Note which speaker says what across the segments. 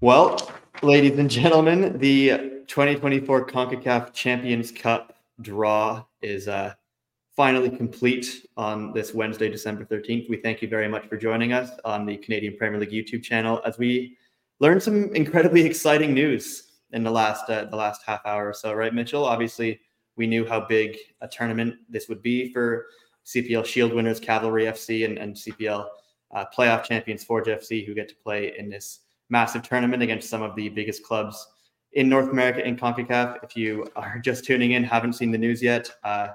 Speaker 1: Well, ladies and gentlemen, the 2024 CONCACAF Champions Cup draw is uh, finally complete on this Wednesday, December 13th. We thank you very much for joining us on the Canadian Premier League YouTube channel as we learned some incredibly exciting news in the last uh, the last half hour or so, right, Mitchell? Obviously, we knew how big a tournament this would be for CPL Shield winners Cavalry FC and, and CPL uh, playoff champions Forge FC, who get to play in this massive tournament against some of the biggest clubs in North America in CONCACAF. If you are just tuning in, haven't seen the news yet, uh,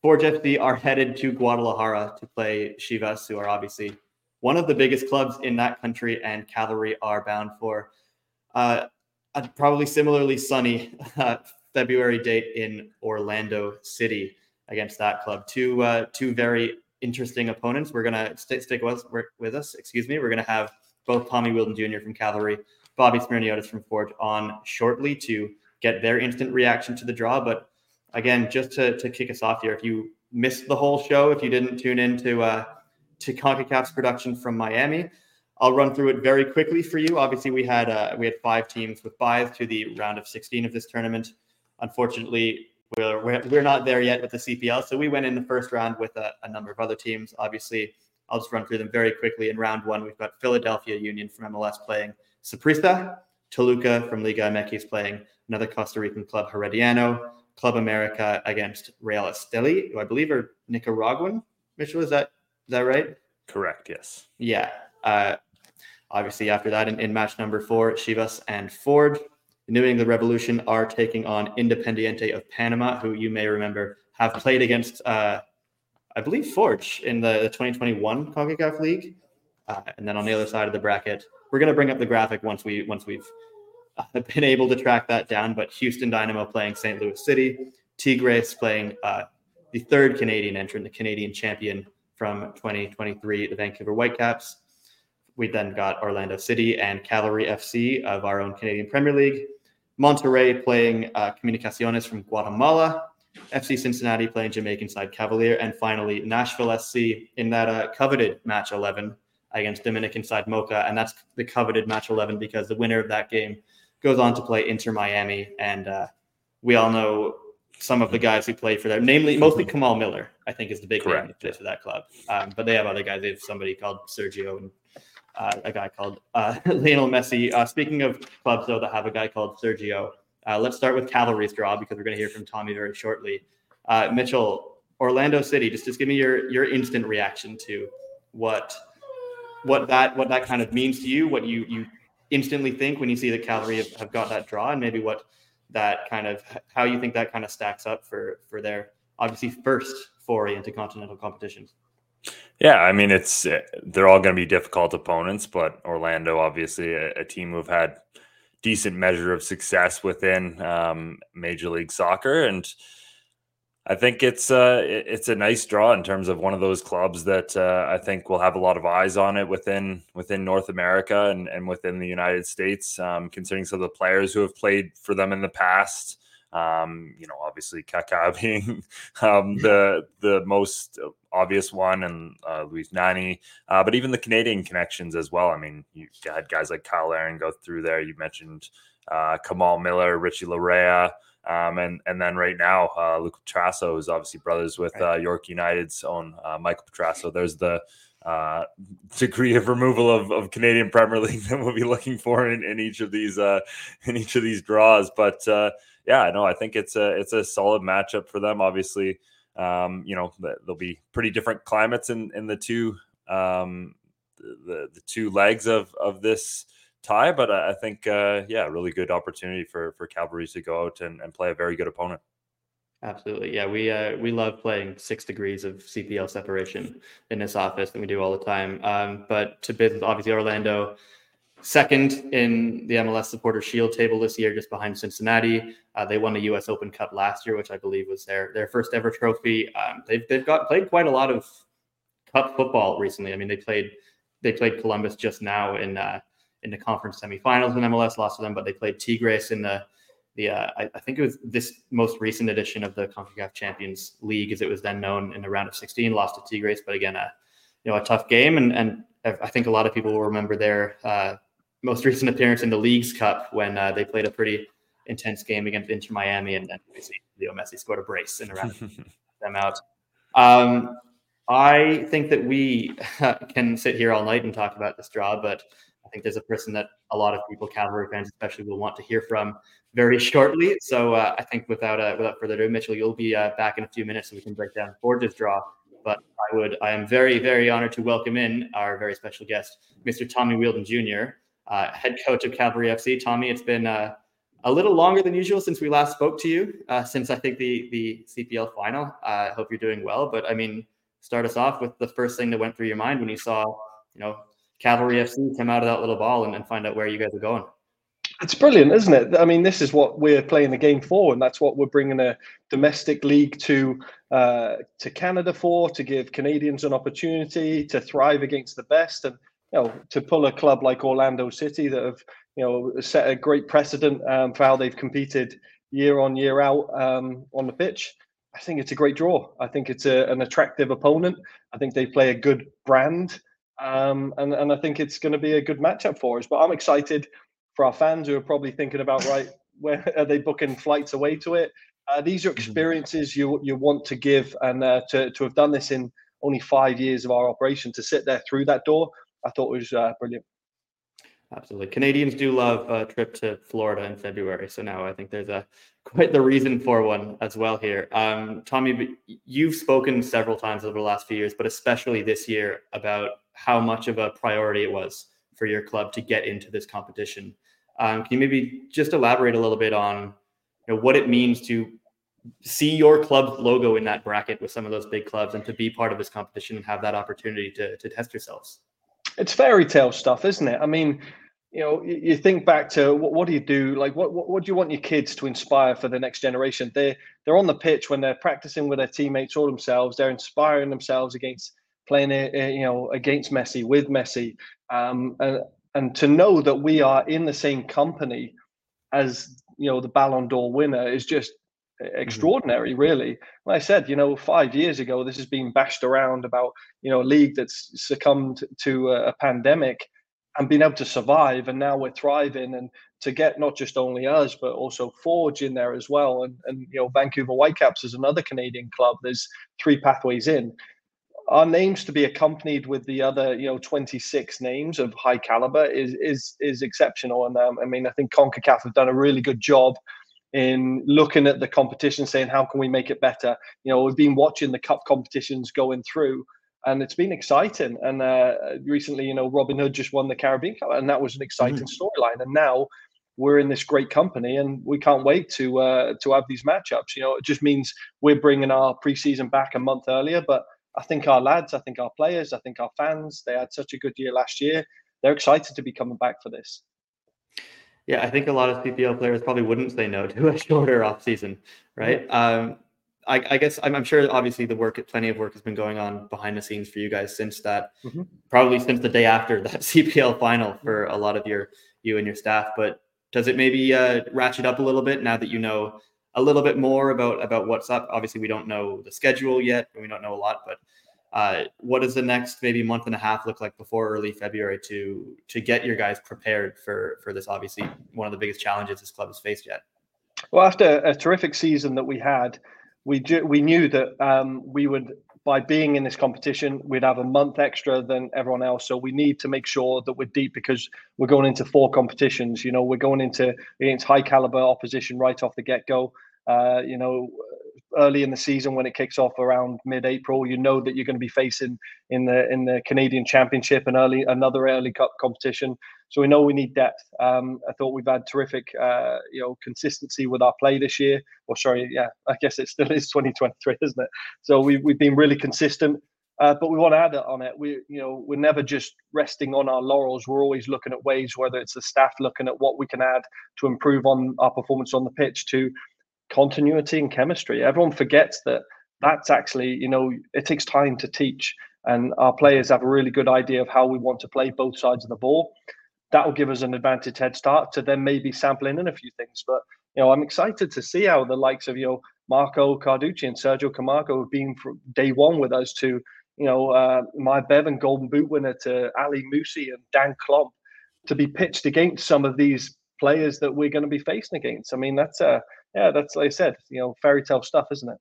Speaker 1: Forge FC are headed to Guadalajara to play Chivas, who are obviously one of the biggest clubs in that country, and Cavalry are bound for uh, a probably similarly sunny uh, February date in Orlando City against that club. Two uh, two very interesting opponents. We're gonna st- stick with, with us. Excuse me. We're gonna have both Tommy Wheeldon Jr. from Cavalry, Bobby Smirniotis from Forge on shortly to get their instant reaction to the draw. But again, just to, to kick us off here, if you missed the whole show, if you didn't tune in to, uh, to CONCACAF's production from Miami, I'll run through it very quickly for you. Obviously, we had uh, we had five teams with byes to the round of 16 of this tournament. Unfortunately, we're, we're, we're not there yet with the CPL. So we went in the first round with a, a number of other teams. Obviously, I'll just run through them very quickly. In round one, we've got Philadelphia Union from MLS playing Saprissa, Toluca from Liga MX playing another Costa Rican club, Herediano, Club America against Real Esteli, who I believe are Nicaraguan. Mitchell, is that is that right?
Speaker 2: Correct. Yes.
Speaker 1: Yeah. Uh, obviously, after that, in, in match number four, Chivas and Forge, the New England Revolution are taking on Independiente of Panama, who you may remember have played against uh, I believe Forge in the, the 2021 CONCACAF League. Uh, and then on the other side of the bracket, we're going to bring up the graphic once we once we've uh, been able to track that down. But Houston Dynamo playing St. Louis City, Tigres playing uh, the third Canadian entrant, the Canadian champion from 2023, the Vancouver Whitecaps. We then got Orlando City and Cavalry FC of our own Canadian Premier League. Monterrey playing uh, Comunicaciones from Guatemala, FC Cincinnati playing Jamaican side Cavalier, and finally Nashville SC in that uh, coveted match 11 against Dominican side Moca, and that's the coveted match 11 because the winner of that game goes on to play Inter Miami, and uh, we all know some of the guys who play for there, namely mostly Kamal Miller, I think is the big Correct. name plays for that club. Um, but they have other guys. They have somebody called Sergio and uh, a guy called uh, Lionel Messi. Uh, speaking of clubs though that have a guy called Sergio, uh, let's start with Cavalry's draw because we're going to hear from Tommy very shortly. Uh, Mitchell, Orlando City, just just give me your your instant reaction to what what that what that kind of means to you, what you you instantly think when you see that Cavalry have, have got that draw, and maybe what that kind of how you think that kind of stacks up for for their obviously first foray into continental competitions.
Speaker 2: Yeah, I mean it's they're all going to be difficult opponents, but Orlando obviously a, a team who've had decent measure of success within um, Major League Soccer, and I think it's uh, it's a nice draw in terms of one of those clubs that uh, I think will have a lot of eyes on it within within North America and, and within the United States, um, considering some of the players who have played for them in the past. Um, you know, obviously Kaká being um, the the most obvious one, and uh, Luis Nani, uh, but even the Canadian connections as well. I mean, you had guys like Cyle Larin go through there. You mentioned uh, Kamal Miller, Richie Laryea. Um, and and then right now, uh, Luca Petrasso is obviously brothers with uh, York United's own uh, Michael Petrasso. There's the uh, degree of removal of, of Canadian Premier League that we'll be looking for in, in each of these uh, in each of these draws. But uh, yeah, no, I think it's a it's a solid matchup for them. Obviously, um, you know there'll be pretty different climates in in the two um, the the two legs of of this tie, but I, think uh, yeah, really good opportunity for for Cavalry to go out and, and play a very good opponent.
Speaker 1: Absolutely, yeah. We uh, we love playing six degrees of CPL separation in this office, and we do all the time. Um, but to business, obviously Orlando second in the MLS Supporter Shield table this year, just behind Cincinnati. Uh, they won the U.S. Open Cup last year, which I believe was their their first ever trophy. Um, they've they've got played quite a lot of cup football recently. I mean, they played they played Columbus just now in uh, in the conference semifinals in MLS, lost to them, but they played Tigres in the the uh, I, I, think it was this most recent edition of the CONCACAF Champions League, as it was then known in the round of 16, lost to Tigres, but again, a you know a tough game, and and I think a lot of people will remember their uh, most recent appearance in the Leagues Cup when uh, they played a pretty intense game against Inter Miami, and then Leo Messi scored a brace and around them out. Um, I think that we can sit here all night and talk about this draw, but I think there's a person that a lot of people, Cavalry fans especially, will want to hear from very shortly. So uh, I think without uh, without further ado, Mitchell, you'll be uh, back in a few minutes, so we can break down Forge's draw. But I would, I am very, very honored to welcome in our very special guest, Mr. Tommy Wheeldon Jr., uh, head coach of Cavalry FC. Tommy, it's been uh, a little longer than usual since we last spoke to you, uh, since I think the the CPL final. I hope you're doing well. But I mean, start us off with the first thing that went through your mind when you saw, you know, Cavalry FC come out of that little ball and, and find out where you guys are going.
Speaker 3: It's brilliant, isn't it? I mean, this is what we're playing the game for, and that's what we're bringing a domestic league to uh, to Canada for to give Canadians an opportunity to thrive against the best, and you know, to pull a club like Orlando City that have you know set a great precedent um, for how they've competed year on year out um, on the pitch. I think it's a great draw. I think it's a, an attractive opponent. I think they play a good brand. Um, and, and I think it's going to be a good matchup for us. But I'm excited for our fans who are probably thinking about, right, where are they booking flights away to it? Uh, these are mm-hmm. experiences you you want to give, and uh, to to have done this in only five years of our operation, to sit there through that door, I thought it was uh, brilliant.
Speaker 1: Absolutely. Canadians do love a trip to Florida in February. So now I think there's a quite the reason for one as well here. Um, Tommy, you've spoken several times over the last few years, but especially this year about how much of a priority it was for your club to get into this competition. Um, can you maybe just elaborate a little bit on you know, what it means to see your club logo in that bracket with some of those big clubs and to be part of this competition and have that opportunity to, to test yourselves?
Speaker 3: It's fairy tale stuff, isn't it? I mean, you know, you think back to what, what do you do? Like, what, what, what do you want your kids to inspire for the next generation? They they're on the pitch when they're practicing with their teammates or themselves. They're inspiring themselves against playing, it, you know, against Messi with Messi, um, and and to know that we are in the same company as you know the Ballon d'Or winner is just. Extraordinary, mm-hmm. really. Like I said, you know, five years ago, this has been bashed around about you know a league that's succumbed to a, pandemic and being able to survive and now we're thriving and to get not just only us but also forge in there as well and, and you know vancouver whitecaps is another canadian club there's three pathways in our names to be accompanied with the other you know 26 names of high caliber is is is exceptional and um, i mean i think concacaf have done a really good job in looking at the competition saying how can we make it better you know we've been watching the cup competitions going through and it's been exciting. And uh, recently, you know, Robin Hood just won the Caribbean Cup, and that was an exciting mm. storyline. And now we're in this great company, and we can't wait to uh, to have these matchups. You know, it just means we're bringing our preseason back a month earlier. But I think our lads, I think our players, I think our fans, they had such a good year last year. They're excited to be coming back for this.
Speaker 1: Yeah, I think a lot of CPL players probably wouldn't say no to a shorter offseason, right? Um, I, I, guess I'm, I'm, sure obviously the work, plenty of work has been going on behind the scenes for you guys since that, mm-hmm. probably since the day after that CPL final for a lot of your you and your staff. But does it maybe uh, ratchet up a little bit now that you know a little bit more about about what's up? Obviously, we don't know the schedule yet, and we don't know a lot. But uh, what does the next maybe month and a half look like before early February to to get your guys prepared for for this? Obviously, one of the biggest challenges this club has faced yet.
Speaker 3: Well, after a terrific season that we had we ju- we knew that um, we would by being in this competition we'd have a month extra than everyone else so we need to make sure that we're deep because we're going into four competitions you know we're going into against high caliber opposition right off the get-go uh, you know early in the season when it kicks off around mid-April. You know that you're going to be facing in the in the Canadian Championship and early another early cup competition. So we know we need depth. Um, I thought we've had terrific, uh, you know, consistency with our play this year. Or sorry, yeah, I guess it still is 2023, isn't it? So we we've been really consistent. Uh, but we want to add on it. We, you know, we're never just resting on our laurels. We're always looking at ways, whether it's the staff looking at what we can add to improve on our performance on the pitch, to continuity and chemistry. Everyone forgets that that's actually, you know, it takes time to teach. And our players have a really good idea of how we want to play both sides of the ball. That will give us an advantage head start to then maybe sampling in a few things. But, you know, I'm excited to see how the likes of, you know, Marco Carducci and Sergio Camargo have been from day one with us to, you know, uh, Myer Bevan Golden Boot winner to Ali Musse and Daan Klomp to be pitched against some of these players that we're going to be facing against. I mean, that's a yeah, that's like I said, you know, fairy tale stuff, isn't it?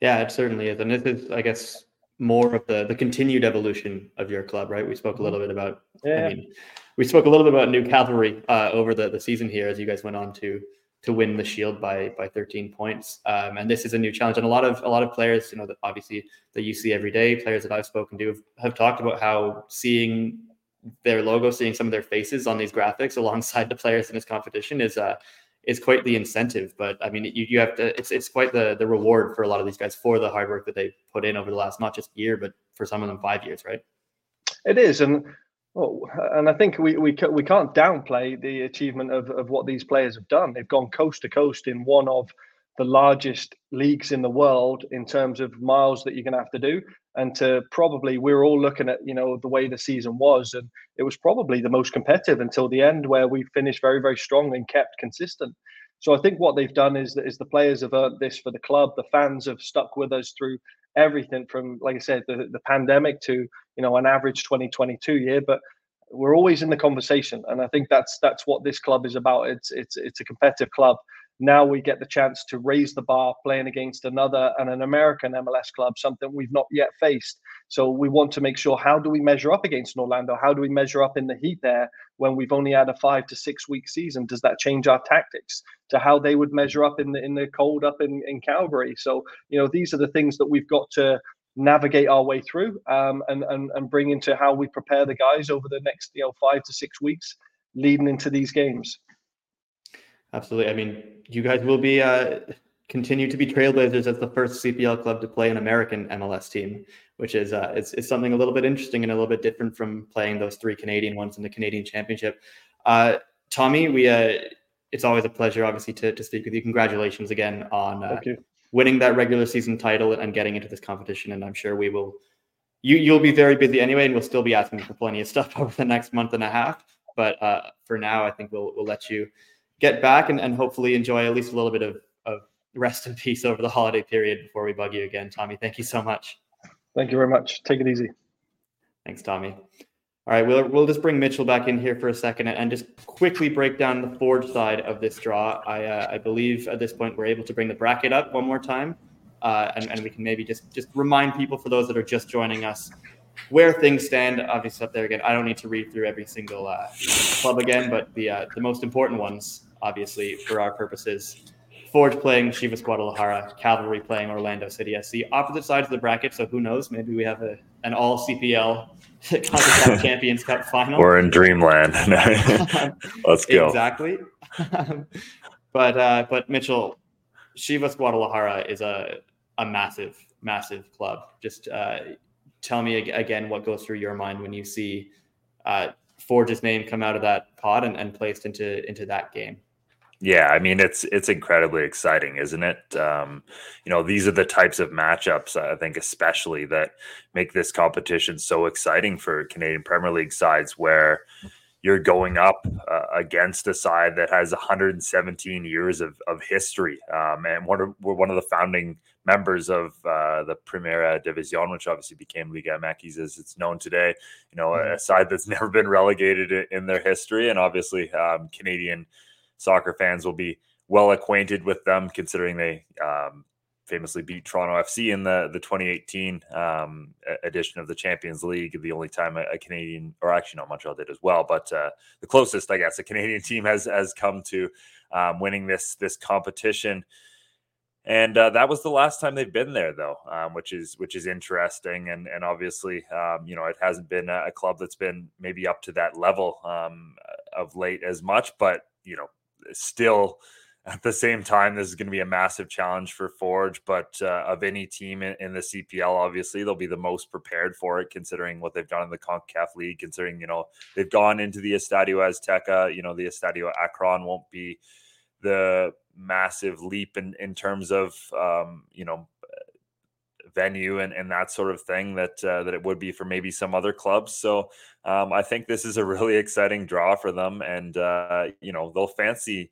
Speaker 1: Yeah, it certainly is, and this is, I guess, more of the the continued evolution of your club, right? We spoke a little bit about. Yeah. I mean, we spoke a little bit about New Cavalry uh, over the the season here as you guys went on to to win the Shield by by 13 points. Um, and this is a new challenge, and a lot of a lot of players, you know, that obviously that you see every day, players that I've spoken to have, have talked about how seeing their logo, seeing some of their faces on these graphics alongside the players in this competition is uh is quite the incentive. But I mean, you, you have to it's it's quite the the reward for a lot of these guys for the hard work that they put in over the last not just year, but for some of them five years, right?
Speaker 3: It is, and well, and I think we we we can't downplay the achievement of of what these players have done. They've gone coast to coast in one of the largest leagues in the world in terms of miles that you're going to have to do. And to probably we are all looking at you know the way the season was and it was probably the most competitive until the end where we finished very very strong and kept consistent. So i think what they've done is that is the players have earned this for the club. The fans have stuck with us through everything from like i said the, the pandemic to you know an average 2022 year. But we're always in the conversation and i think that's that's what this club is about. It's it's it's a competitive club now we get the chance to raise the bar playing against another and an American MLS club, something we've not yet faced. So we want to make sure how do we measure up against Orlando? How do we measure up in the heat there when we've only had a five to six week season? Does that change our tactics to how they would measure up in the in the cold up in, in Calgary? So, you know, these are the things that we've got to navigate our way through um, and, and and bring into how we prepare the guys over the next you know five to six weeks leading into these games.
Speaker 1: Absolutely. I mean, you guys will be uh, continue to be trailblazers as the first CPL club to play an American MLS team, which is uh, it's, it's something a little bit interesting and a little bit different from playing those three Canadian ones in the Canadian Championship. Uh, Tommy, we uh, it's always a pleasure, obviously, to, to speak with you. Congratulations again on uh, winning that regular season title and getting into this competition. And I'm sure we will. You you'll be very busy anyway, and we'll still be asking for plenty of stuff over the next month and a half. But uh, for now, I think we'll we'll let you get back and, and hopefully enjoy at least a little bit of, of rest and peace over the holiday period before we bug you again. Tommy, thank you so much.
Speaker 3: Thank you very much. Take it easy.
Speaker 1: Thanks, Tommy. All right, we'll, we'll just bring Mitchell back in here for a second and just quickly break down the Forge side of this draw. I, uh, I believe at this point we're able to bring the bracket up one more time, uh, and, and we can maybe just just remind people for those that are just joining us where things stand. Obviously, up there again. I don't need to read through every single uh, club again, but the uh, the most important ones obviously, for our purposes. Forge playing Chivas Guadalajara, Cavalry playing Orlando City SC. Opposite sides of the bracket, so who knows? Maybe we have a an all CPL Champions Cup final.
Speaker 2: We're in dreamland. Let's go.
Speaker 1: Exactly. but uh, but Mitchell, Chivas Guadalajara is a a massive massive club. Just uh, tell me again what goes through your mind when you see uh, Forge's name come out of that pod and, and placed into into that game.
Speaker 2: Yeah, I mean it's it's incredibly exciting, isn't it? Um, you know, these are the types of matchups I think, especially that make this competition so exciting for Canadian Premier League sides, where you're going up uh, against a side that has 117 years of, of history, um, and one of, we're one of the founding members of uh, the Primera Division, which obviously became Liga MX as it's known today. You know, a mm-hmm. side that's never been relegated in their history, and obviously um, Canadian soccer fans will be well acquainted with them, considering they um, famously beat Toronto FC in the the 2018 um, edition of the Champions League. The only time a, a Canadian, or actually not Montreal did as well, but uh, the closest I guess a Canadian team has has come to um, winning this this competition. And uh, that was the last time they've been there, though, um, which is which is interesting. And and obviously, um, you know, it hasn't been a, a, club that's been maybe up to that level um, of late as much, but you know, still at the same time, this is going to be a massive challenge for Forge. But uh, of any team in, in, the CPL, obviously they'll be the most prepared for it, considering what they've done in the Concacaf League. Considering you know they've gone into the Estadio Azteca, you know the Estadio Akron won't be the massive leap in in terms of um, you know venue and, and that sort of thing that uh, that it would be for maybe some other clubs. So um, I think this is a really exciting draw for them, and uh, you know they'll fancy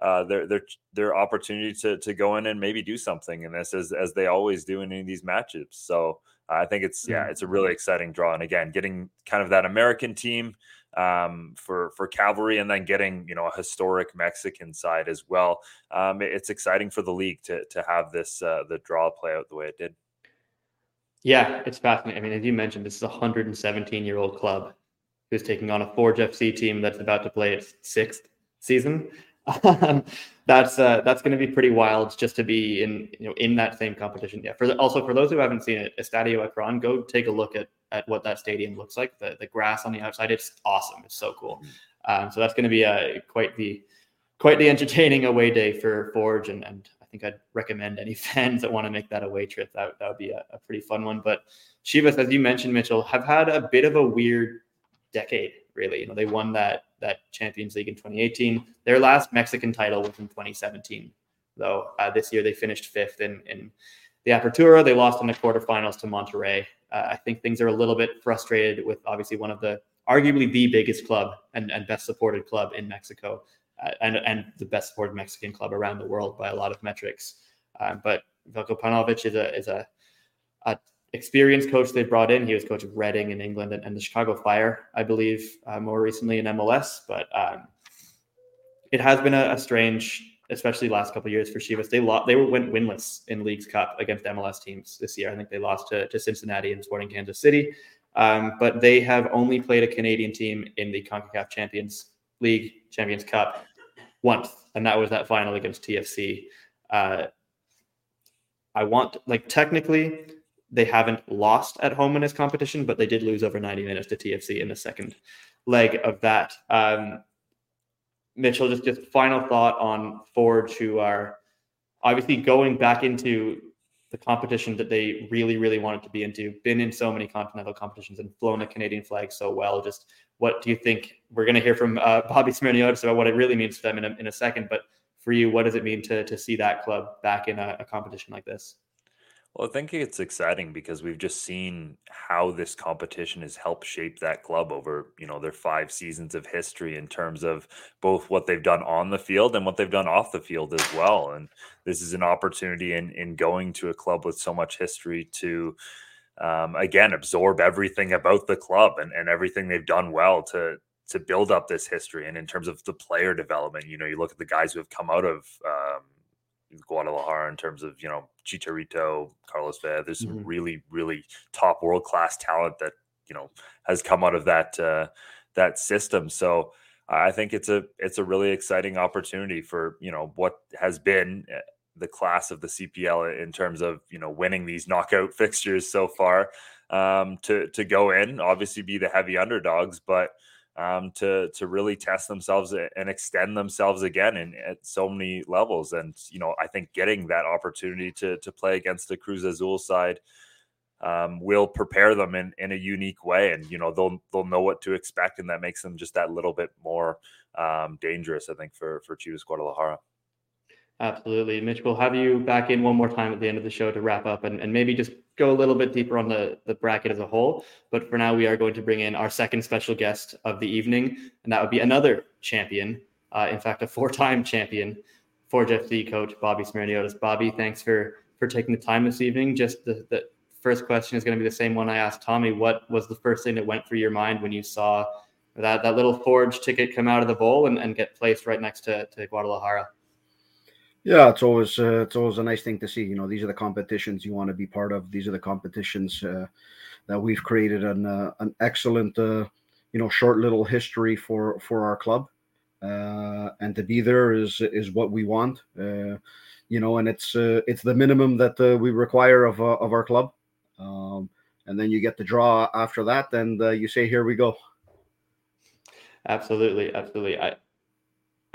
Speaker 2: uh, their their their opportunity to to go in and maybe do something in this as as they always do in, in these matchups. So I think it's yeah, it's a really exciting draw, and again, getting kind of that American team um, for for Cavalry, and then getting you know a historic Mexican side as well. Um, it's exciting for the league to to have this uh, the draw play out the way it did.
Speaker 1: Yeah, it's fascinating. I mean, as you mentioned, this is a 117 year old club who's taking on a Forge FC team that's about to play its sixth season. That's uh, that's going to be pretty wild just to be in you know in that same competition. Yeah. For the, also for those who haven't seen it, Estadio Akron, go take a look at at what that stadium looks like. The the grass on the outside, it's awesome. It's so cool. Mm-hmm. Um, so that's going to be a quite the quite the entertaining away day for Forge, and and I think I'd recommend any fans that want to make that away trip. That that would be a, a pretty fun one. But Chivas, as you mentioned, Mitchell, have had a bit of a weird decade. Really, you know, they won that that Champions League in 2018. Their last Mexican title was in 2017, though. Uh, this year they finished fifth in, in the Apertura. They lost in the quarterfinals to Monterrey. Uh, I think things are a little bit frustrated with obviously one of the arguably the biggest club and, and best supported club in Mexico, uh, and and the best supported Mexican club around the world by a lot of metrics. Um, but Veljko Paunovic is a is a, a experienced coach they brought in. He was coach of Reading in England and, and the Chicago Fire, I believe, uh, more recently in MLS. But um, it has been a, a, strange, especially last couple years for Chivas. They lost, they were went winless in Leagues Cup against MLS teams this year. I think they lost to, to Cincinnati and Sporting Kansas City. Um, but they have only played a Canadian team in the CONCACAF Champions League Champions Cup once, and that was that final against TFC. Uh, I want like technically they haven't lost at home in this competition, but they did lose over 90 minutes to TFC in the second leg of that. Um, Mitchell, just just final thought on Forge, who are obviously going back into the competition that they really, really wanted to be into. Been in so many continental competitions and flown the Canadian flag so well. Just what do you think? We're going to hear from uh, Bobby Smirniotis about what it really means to them in a, in a second. But for you, what does it mean to to see that club back in a, a competition like this?
Speaker 2: Well, I think it's exciting because we've just seen how this competition has helped shape that club over, you know, their five seasons of history in terms of both what they've done on the field and what they've done off the field as well. And this is an opportunity in in going to a club with so much history to um, again absorb everything about the club and, and everything they've done well to to build up this history. And in terms of the player development, you know, you look at the guys who have come out of um, Guadalajara in terms of you know Chicharito, Carlos Vela. There's some mm-hmm. really really top world class talent that you know has come out of that uh, that system. So I think it's a it's a really exciting opportunity for you know what has been eh, the class of the CPL in terms of you know winning these knockout fixtures so far um, to to go in obviously be the heavy underdogs, but um, to to really test themselves and extend themselves again in at so many levels. And you know, I think getting that opportunity to to play against the Cruz Azul side um, will prepare them in in a unique way, and you know they'll they'll know what to expect, and that makes them just that little bit more um, dangerous. I think for for Chivas Guadalajara.
Speaker 1: Absolutely. Mitch, we'll have you back in one more time at the end of the show to wrap up and, and maybe just go a little bit deeper on the, the bracket as a whole. But for now, we are going to bring in our second special guest of the evening, and that would be another champion, uh, in fact, a four time champion, Forge FC coach Bobby Smirniotis. Bobby, thanks for, for taking the time this evening. Just the, the first question is going to be the same one I asked Tommy. What was the first thing that went through your mind when you saw that, that little Forge ticket come out of the bowl and, and get placed right next to, to Guadalajara?
Speaker 4: Yeah, it's always uh, it's always a nice thing to see. You know, these are the competitions you want to be part of. These are the competitions uh, that we've created an uh, an excellent uh, you know short little history for for our club, uh, and to be there is is what we want. Uh, you know, and it's it's the minimum that we require of of our club. Um, and then you get the draw after that, and you say, "Here we go."
Speaker 1: Absolutely, absolutely. I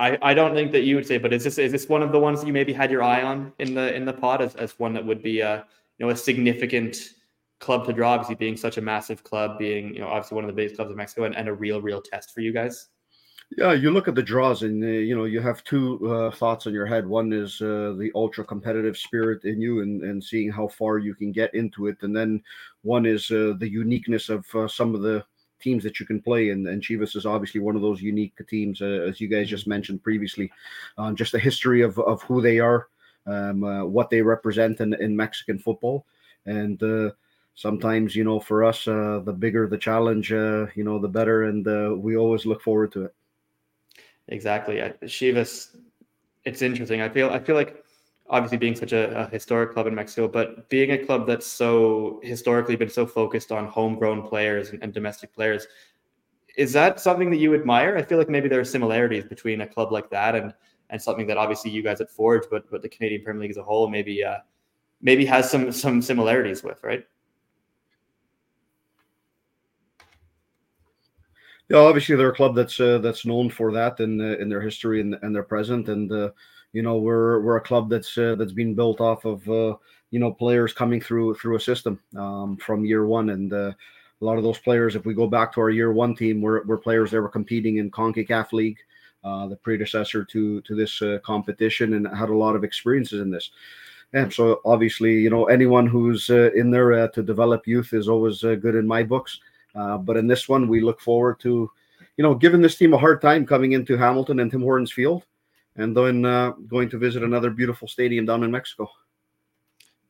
Speaker 1: I, I don't think that you would say, but is this is this one of the ones that you maybe had your eye on in the in the pod as, as one that would be a you know a significant club to draw, obviously being such a massive club, being you know obviously one of the biggest clubs in Mexico, and, and a real real test for you guys.
Speaker 4: Yeah, you look at the draws, and uh, you know you have two uh, thoughts in your head. One is uh, the ultra competitive spirit in you, and and seeing how far you can get into it, and then one is uh, the uniqueness of uh, some of the teams that you can play, and, and Chivas is obviously one of those unique teams, uh, as you guys just mentioned previously. Um, just the history of, of who they are, um, uh, what they represent in, in Mexican football, and uh, sometimes you know for us uh, the bigger the challenge uh, you know the better and uh, we always look forward to it.
Speaker 1: Exactly. Chivas it's interesting. I feel I feel like obviously being such a, a, historic club in Mexico but being a club that's so historically been so focused on homegrown players and, and domestic players is that something that you admire? I feel like maybe there are similarities between a club like that and and something that obviously you guys at Forge but but the Canadian Premier League as a whole maybe uh, maybe has some some similarities with right?
Speaker 4: Yeah, obviously they're a club that's uh, that's known for that in uh, in their history and, and their present, and uh, you know we're we're a club that's uh, that's been built off of uh, you know players coming through through a system um, from year one, and uh, a lot of those players, if we go back to our year one team, were, were players that were competing in Concacaf League, the predecessor to to this competition, and had a lot of experiences in this. Yeah, so obviously, you know, anyone who's in there to develop youth is always good in my books. Uh, but in this one, we look forward to, you know, giving this team a hard time coming into Hamilton and Tim Hortons Field, and then uh, going to visit another beautiful stadium down in Mexico.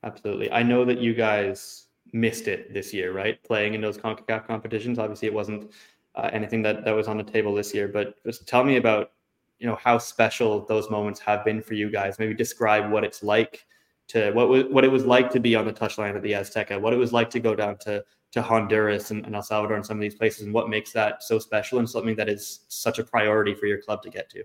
Speaker 1: Absolutely. I know that you guys missed it this year, right? Playing in those CONCACAF competitions. Obviously, it wasn't uh, anything that, that was on the table this year, but just tell me about, you know, how special those moments have been for you guys. Maybe describe what it's like to what what it was like to be on the touchline at the Azteca, what it was like to go down to to Honduras and, and El Salvador and some of these places, and what makes that so special and something that is such a priority for your club to get to?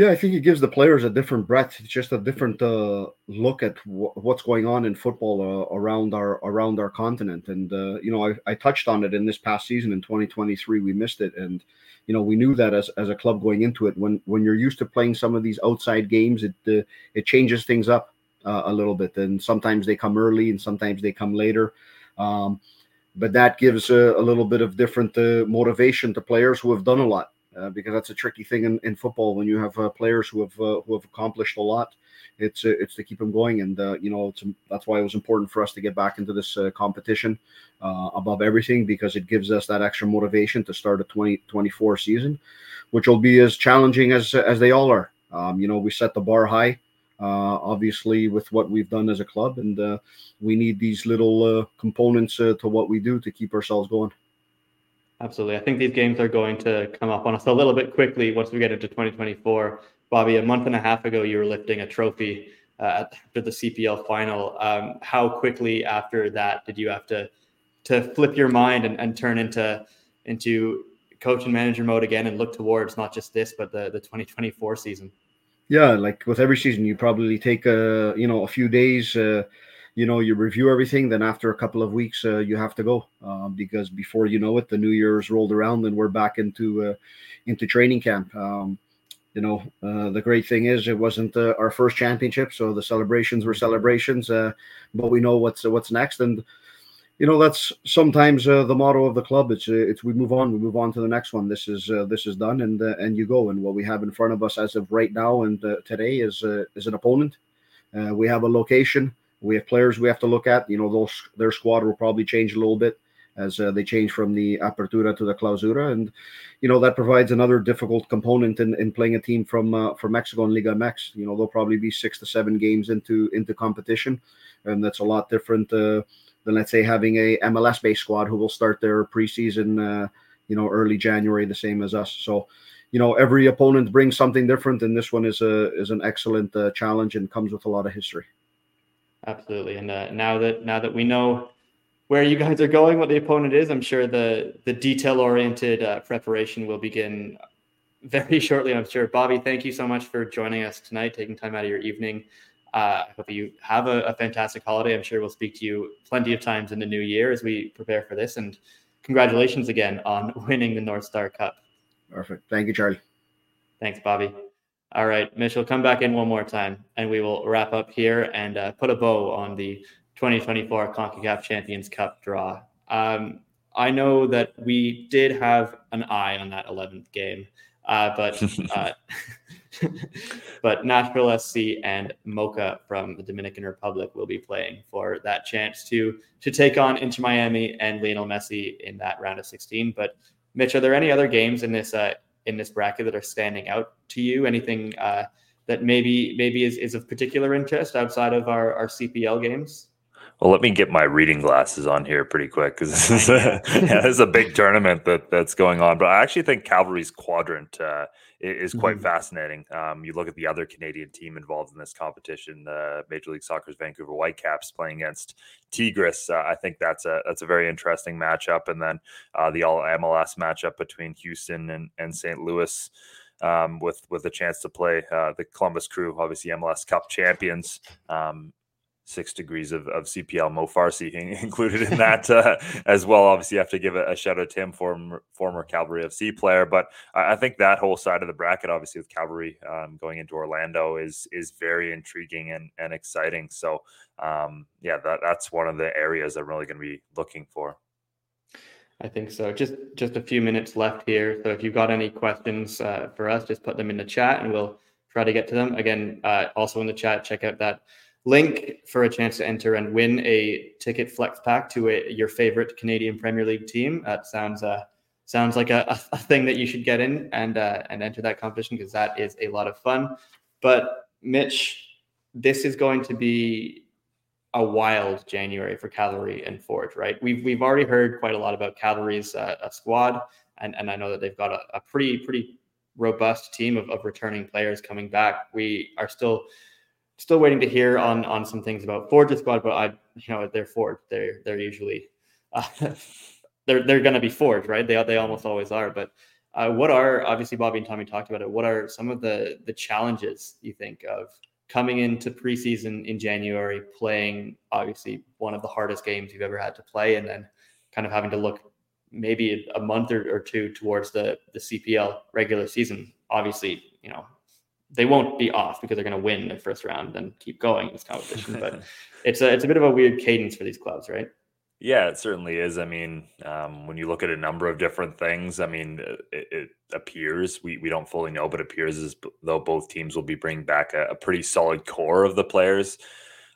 Speaker 4: Yeah, I think it gives the players a different breadth, it's just a different uh, look at w- what's going on in football uh, around our around our continent. And uh, you know, I, I, touched on it in this past season in 2023. We missed it, and you know, we knew that as, as a club going into it. When when you're used to playing some of these outside games, it uh, it changes things up uh, a little bit. And sometimes they come early, and sometimes they come later. Um, but that gives a, a, little bit of different uh, motivation to players who have done a lot, uh, because that's a tricky thing in, in football when you have uh, players who have uh, who have accomplished a lot. It's uh, it's to keep them going, and uh, you know that's why it was important for us to get back into this competition above everything because it gives us that extra motivation to start a 2024 season, which will be as challenging as as they all are. Um, you know, we set the bar high obviously with what we've done as a club, and we need these little components to what we do to keep ourselves going.
Speaker 1: Absolutely, I think these games are going to come up on us a little bit quickly once we get into 2024. Bobby, a month and a half ago, you were lifting a trophy uh, after the CPL final. Um, how quickly after that did you have to to flip your mind and, and turn into into coach and manager mode again and look towards not just this but the the 2024 season?
Speaker 4: yeah like with every season you probably take a you know a few days uh, you know you review everything then after a couple of weeks uh, you have to go uh, because before you know it the new year's rolled around and we're back into uh, into training camp um, you know uh, the great thing is it wasn't uh, our first championship so the celebrations were celebrations but we know what's what's next and you know that's sometimes uh, the motto of the club. It's uh, it's we move on, we move on to the next one. This is uh, this is done, and uh, and you go. And what we have in front of us as of right now and uh, today is uh, is an opponent. we have a location. We have players we have to look at. You know, those their squad will probably change a little bit as they change from the apertura to the clausura, and you know that provides another difficult component in, in playing a team from from Mexico and Liga MX. You know, there'll probably be six to seven games into into competition, and that's a lot different than let's say having a MLS based squad who will start their preseason, uh, you know, early January, the same as us. So, you know, every opponent brings something different, and this one is a is an excellent uh, challenge and comes with a lot of history.
Speaker 1: Absolutely, and uh, now that now that we know where you guys are going, what the opponent is, I'm sure the the detail oriented uh, preparation will begin very shortly. I'm sure. Bobby, thank you so much for joining us tonight, taking time out of your evening. Uh, I hope you have a, a, fantastic holiday. I'm sure we'll speak to you plenty of times in the new year as we prepare for this. And congratulations again on winning the North Star Cup.
Speaker 4: Perfect. Thank you, Charlie.
Speaker 1: Thanks, Bobby. All right, Mitchell, come back in one more time and we will wrap up here and uh, put a bow on the 2024 CONCACAF Champions Cup draw. Um, I know that we did have an eye on that 11th game, uh, but uh, but Nashville SC and Moca from the Dominican Republic will be playing for that chance to to take on Inter Miami and Lionel Messi in that round of 16. But Mitch, are there any other games in this uh, in this bracket that are standing out to you? Anything uh, that maybe maybe is, is of particular interest outside of our, our CPL games?
Speaker 2: Well, let me get my reading glasses on here pretty quick because this is a, yeah, this is a big tournament that that's going on. But I actually think Cavalry's quadrant uh, is quite mm-hmm. fascinating. Um, you look at the other Canadian team involved in this competition, uh, Major League Soccer's Vancouver Whitecaps playing against Tigres. Uh, I think that's a that's a very interesting matchup, and then uh, the All MLS matchup between Houston and, and St. Louis. Um, with with a chance to play uh, the Columbus Crew, obviously MLS Cup champions, um, six degrees of, of CPL Mo Farsi included in that uh, as well. Obviously, you have to give a, a, shout out to him, former, former Cavalry FC player. But I, I, think that whole side of the bracket, obviously with Cavalry um, going into Orlando, is is very intriguing and, and exciting. So um, yeah, that, that's one of the areas I'm really going to be looking for.
Speaker 1: I think so. Just just a few minutes left here. So if you've got any questions uh, for us, just put them in the chat, and we'll try to get to them. Again, uh, also in the chat, check out that link for a chance to enter and win a ticket flex pack to a, your favorite Canadian Premier League team. That sounds uh, sounds like a, a thing that you should get in and uh, and enter that competition because that is a lot of fun. But Mitch, this is going to be a wild January for Cavalry and Forge, right? We've we've already heard quite a lot about Cavalry's uh, squad, and and I know that they've got a, a pretty pretty robust team of, of returning players coming back. We are still still waiting to hear on on some things about Forge squad, but I you know they're Forge. They're they're usually uh, they're they're to be Forge, right? They they almost always are. But uh, what are obviously Bobby and Tommy talked about it. What are some of the the challenges you think of coming into preseason in January, playing obviously one of the hardest games you've ever had to play, and then kind of having to look maybe a month or, or two towards the the CPL regular season. Obviously, you know they won't be off because they're going to win the first round and keep going in this competition. but it's a it's a bit of a weird cadence for these clubs, right?
Speaker 2: Yeah, it certainly is. I mean, um, when you look at a number of different things, I mean, uh, it, it, appears we, we don't fully know, but appears as though both teams will be bringing back a, a pretty solid core of the players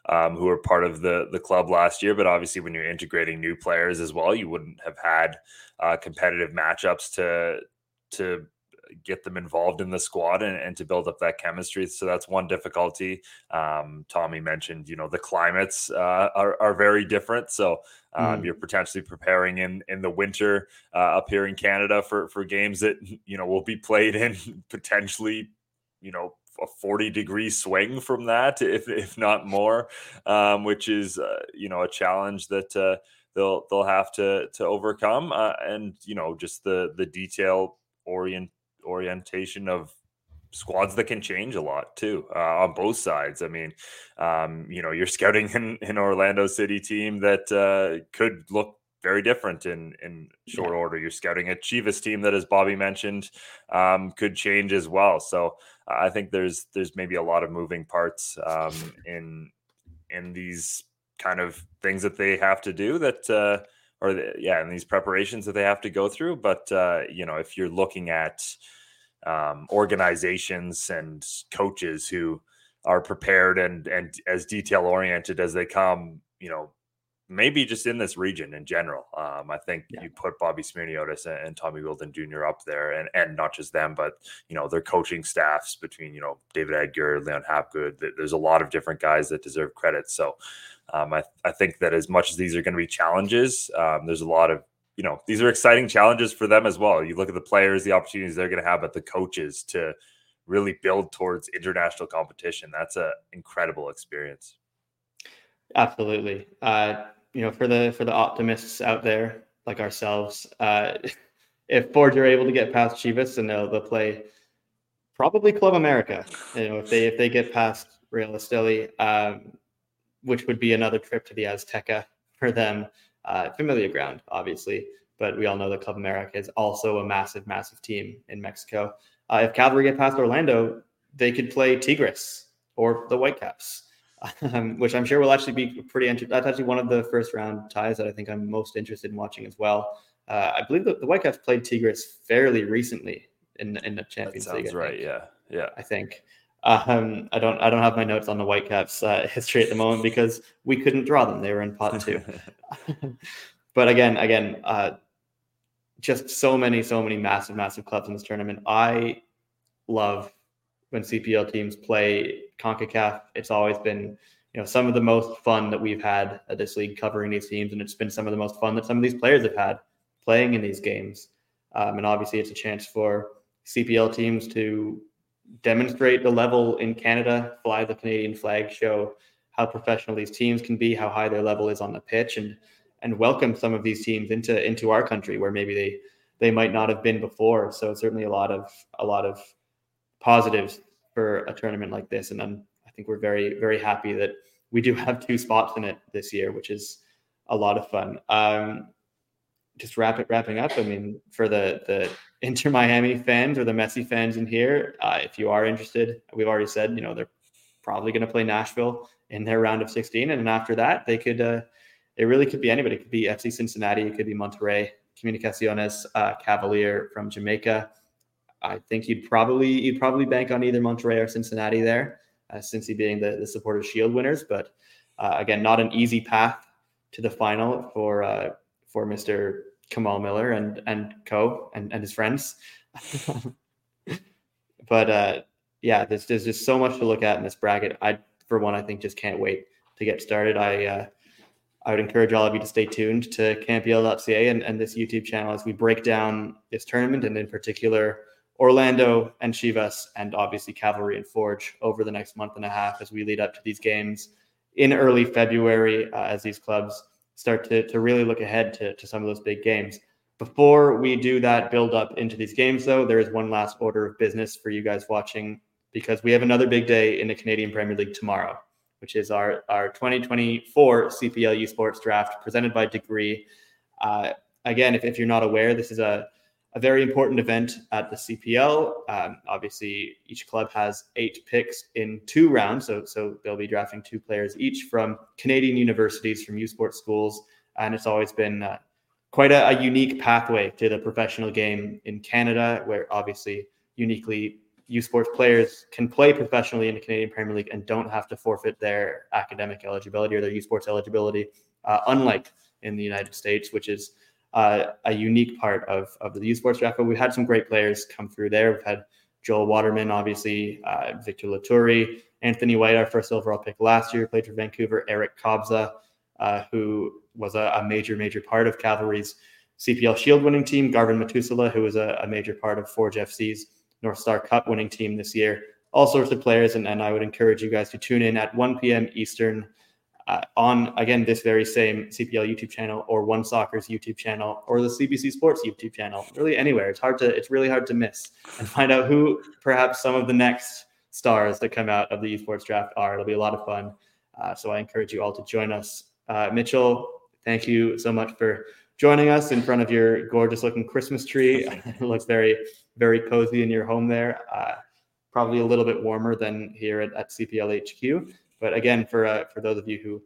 Speaker 2: um, who were part of the the club last year. But obviously, when you're integrating new players as well, you wouldn't have had uh, competitive matchups to to get them involved in the squad and, and to build up that chemistry. So that's one difficulty. Um, Tommy mentioned, you know, the climates uh, are, are very different. So um, mm. you're potentially preparing in in the winter uh, up here in Canada for for games that you know will be played in potentially, you know, a 40 degree swing from that, if if not more, um, which is uh, you know a challenge that uh, they'll they'll have to to overcome, uh, and you know just the the detail orient orientation of squads that can change a lot too uh, on both sides. I mean, um, you know, you're scouting an, an Orlando City team that uh, could look very different in in short yeah. order. You're scouting a Chivas team that, as Bobby mentioned, um, could change as well. So uh, I think there's there's maybe a lot of moving parts um, in in these kind of things that they have to do that. Uh, or the, yeah, and these preparations that they have to go through. But uh, you know, if you're looking at um, organizations and coaches who are prepared and and as detail oriented as they come, you know, maybe just in this region in general. Um, I think yeah. you put Bobby Smirniotis and, and Tommy Wheeldon Jr. up there, and and not just them, but you know their coaching staffs between you know David Edgar, Leon Hapgood. There's a lot of different guys that deserve credit. So um, I, I think that as much as these are going to be challenges, um, there's a lot of you know these are exciting challenges for them as well. You look at the players, the opportunities they're going to have, but the coaches to really build towards international competition. That's an incredible experience.
Speaker 1: Absolutely. Uh, you know, for the for the optimists out there like ourselves, uh, if Forge are able to get past Chivas, and they'll they'll play probably Club America. You know, if they if they get past Real Esteli, um, which would be another trip to the Azteca for them. Uh, familiar ground, obviously, but we all know that Club America is also a massive, massive team in Mexico. Uh, if Cavalry get past Orlando, they could play Tigres or the Whitecaps, um, which I'm sure will actually be pretty interesting. That's actually one of the first round ties that I think I'm most interested in watching as well. Uh, I believe that the Whitecaps played Tigres fairly recently in in the Champions League.
Speaker 2: that
Speaker 1: League.
Speaker 2: right. Yeah. Yeah.
Speaker 1: I think. Um, I don't I don't have my notes on the Whitecaps uh, history at the moment because we couldn't draw them. They were in pot two. but again, again, uh, just so many, so many massive, massive clubs in this tournament. I love when CPL teams play CONCACAF. It's always been you know some of the most fun that we've had at this league covering these teams, and it's been some of the most fun that some of these players have had playing in these games. Um, and obviously, it's a chance for CPL teams to demonstrate the level in Canada, fly the Canadian flag, show how professional these teams can be, how high their level is on the pitch, and and welcome some of these teams into into our country where maybe they they might not have been before. So certainly a lot of a lot of positives for a tournament like this, and I'm, I think we're very very happy that we do have two spots in it this year, which is a lot of fun. Um, just wrap it, wrapping up. I mean, for the the Inter Miami fans or the Messi fans in here, uh, if you are interested, we've already said you know they're probably going to play Nashville in their round of 16, and then after that they could. Uh, it really could be anybody. It could be FC Cincinnati. It could be Monterrey. Comunicaciones uh, Cavalier from Jamaica. I think you'd probably you'd probably bank on either Monterrey or Cincinnati there, uh, Cincy being the the supporters Shield winners. But uh, again, not an easy path to the final for uh, for Mr. Kamal Miller and and co and, and his friends. but uh, yeah, there's there's just so much to look at in this bracket. I for one, I think just can't wait to get started. I uh, I would encourage all of you to stay tuned to canpl.ca and, and this YouTube channel as we break down this tournament and in particular Orlando and Chivas and obviously Cavalry and Forge over the next month and a half as we lead up to these games in early February uh, as these clubs start to, to really look ahead to, to some of those big games. Before we do that build up into these games, though, there is one last order of business for you guys watching because we have another big day in the Canadian Premier League tomorrow which is our, our 2024 CPL U Sports Draft presented by Degree. Uh, again, if, if you're not aware, this is a, a very important event at the CPL. Um, obviously, each club has eight picks in two rounds, so so they'll be drafting two players each from Canadian universities, from U Sports schools, and it's always been uh, quite a, a, unique pathway to the professional game in Canada, where obviously uniquely U Sports players can play professionally in the Canadian Premier League and don't have to forfeit their academic eligibility or their U Sports eligibility, uh, unlike in the United States, which is uh, a unique part of, of the U Sports draft. But we've had some great players come through there. We've had Joel Waterman, obviously, uh, Victor Loturi, Anthony White, our first overall pick last year, played for Vancouver, Eryk Kobza, uh, who was a, a, major, major part of Cavalry's CPL Shield winning team, Garven Metusala, who was a, a major part of Forge FC's North Star Cup winning team this year. All sorts of players, and, and I would encourage you guys to tune in at 1 p.m. Eastern uh, on again this very same CPL YouTube channel or One Soccer's YouTube channel or the CBC Sports YouTube channel. Really anywhere. It's hard to it's really hard to miss and find out who perhaps some of the next stars that come out of the U Sports draft are. It'll be a lot of fun. Uh, so I encourage you all to join us. Uh, Mitchell, thank you so much for joining us in front of your gorgeous looking Christmas tree. it looks very, very cozy in your home there. Uh, probably a little bit warmer than here at, at CPL HQ. But again, for uh, for those of you who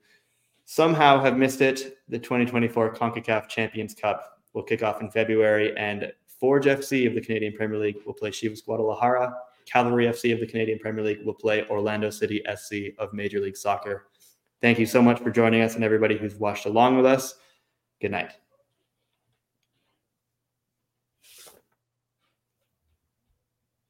Speaker 1: somehow have missed it, the 2024 CONCACAF Champions Cup will kick off in February, and Forge FC of the Canadian Premier League will play Chivas Guadalajara. Cavalry FC of the Canadian Premier League will play Orlando City SC of Major League Soccer. Thank you so much for joining us and everybody who's watched along with us. Good night.